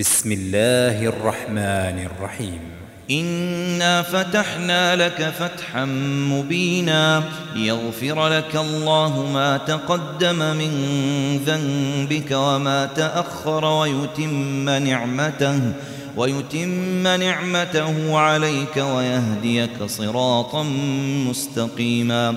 بسم الله الرحمن الرحيم. إنا فتحنا لك فتحا مبينا ليغفر لك الله ما تقدم من ذنبك وما تأخر ويتم نعمته ويتم نعمته عليك ويهديك صراطا مستقيما.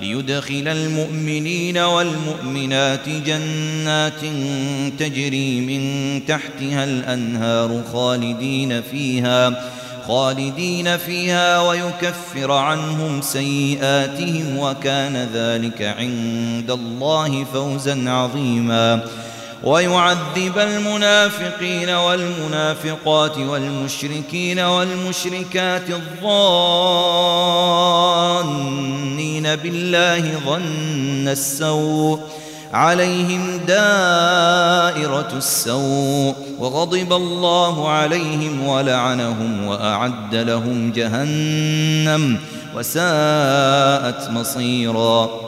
ليدخل المؤمنين والمؤمنات جنات تجري من تحتها الأنهار خالدين فيها خالدين فيها ويكفر عنهم سيئاتهم وكان ذلك عند الله فوزا عظيما. ويعذب المنافقين والمنافقات والمشركين والمشركات الظانين بالله ظن السوء عليهم دائرة السوء وغضب الله عليهم ولعنهم وأعد لهم جهنم وساءت مصيراً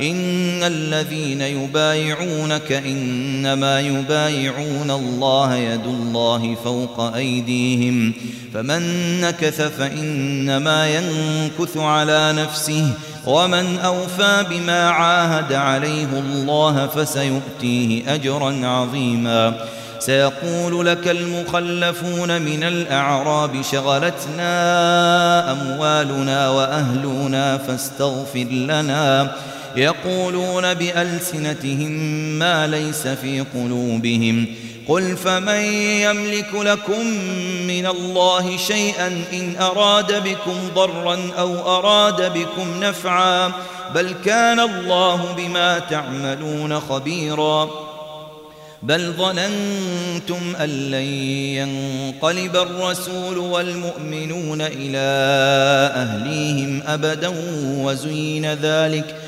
إن الذين يبايعونك إنما يبايعون الله يد الله فوق أيديهم فمن نكث فإنما ينكث على نفسه ومن أوفى بما عاهد عليه الله فسيؤتيه أجرا عظيما سيقول لك المخلفون من الأعراب شغلتنا أموالنا وأهلنا فاستغفر لنا يقولون بألسنتهم ما ليس في قلوبهم. قل فمن يملك لكم من الله شيئا إن أراد بكم ضرا أو أراد بكم نفعا بل كان الله بما تعملون خبيرا. بل ظننتم أن لن ينقلب الرسول والمؤمنون إلى أهليهم أبدا وزين ذلك ۖ.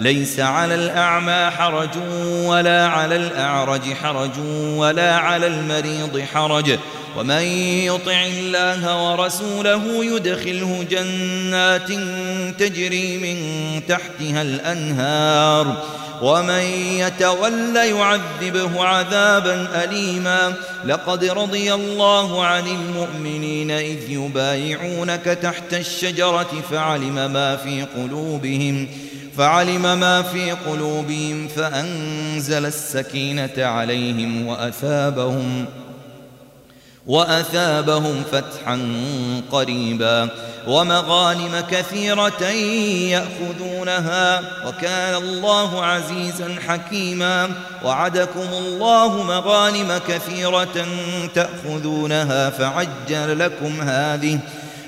ليس على الأعمى حرج ولا على الأعرج حرج ولا على المريض حرج. ومن يطع الله ورسوله يدخله جنات تجري من تحتها الأنهار. ومن يتول يعذبه عذابا أليما. لقد رضي الله عن المؤمنين إذ يبايعونك تحت الشجرة فعلم ما في قلوبهم ۖ. فعلم ما في قلوبهم فأنزل السكينة عليهم وأثابهم وأثابهم فتحا قريبا ومغانم كثيرة يأخذونها وكان الله عزيزا حكيما وعدكم الله مغانم كثيرة تأخذونها فعجل لكم هذه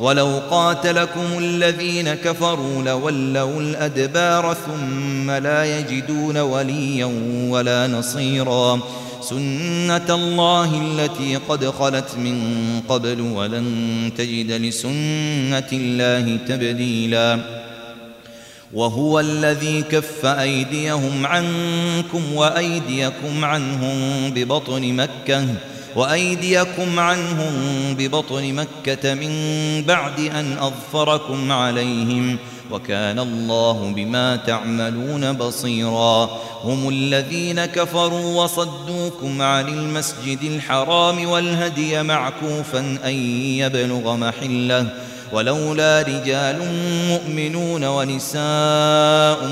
ولو قاتلكم الذين كفروا لولوا الأدبار ثم لا يجدون وليا ولا نصيرا. سنة الله التي قد خلت من قبل ولن تجد لسنة الله تبديلا. وهو الذي كف أيديهم عنكم وأيديكم عنهم ببطن مكة. وأيديكم عنهم ببطن مكة من بعد أن أظفركم عليهم وكان الله بما تعملون بصيرا هم الذين كفروا وصدوكم عن المسجد الحرام والهدي معكوفا أن يبلغ محله ولولا رجال مؤمنون ونساء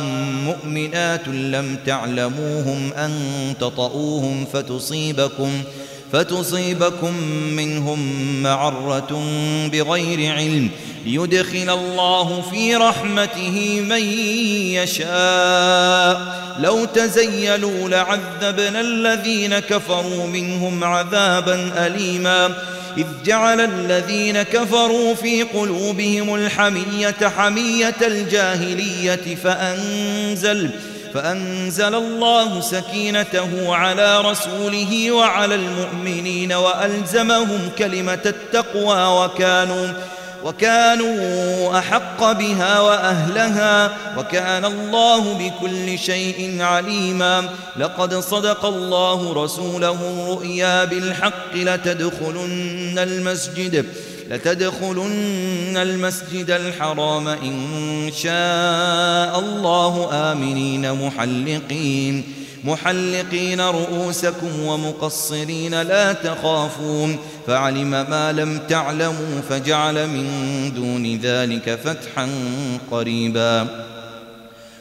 مؤمنات لم تعلموهم أن تطؤوهم فتصيبكم فتصيبكم منهم معرة بغير علم ليدخل الله في رحمته من يشاء. لو تزيلوا لعذبنا الذين كفروا منهم عذابا أليما. إذ جعل الذين كفروا في قلوبهم الحمية حمية الجاهلية فأنزل فأنزل الله سكينته على رسوله وعلى المؤمنين وألزمهم كلمة التقوى وكانوا وكانوا أحق بها وأهلها وكان الله بكل شيء عليما لقد صدق الله رسوله الرؤيا بالحق لتدخلن المسجد لتدخلن المسجد الحرام إن شاء الله آمنين محلقين محلقين رؤوسكم ومقصرين لا تخافون فعلم ما لم تعلموا فجعل من دون ذلك فتحا قريبا.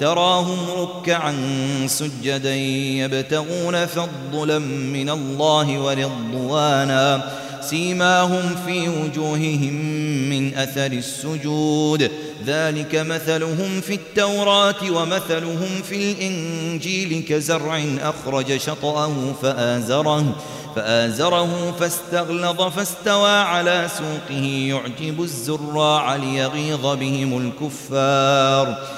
تراهم ركعا سجدا يبتغون فضلا من الله ورضوانا. سيماهم في وجوههم من أثر السجود. ذلك مثلهم في التوراة ومثلهم في الإنجيل كزرع أخرج شطأه فآزره فآزره فاستغلظ فاستوى على سوقه. يعجب الزراع ليغيظ بهم الكفار.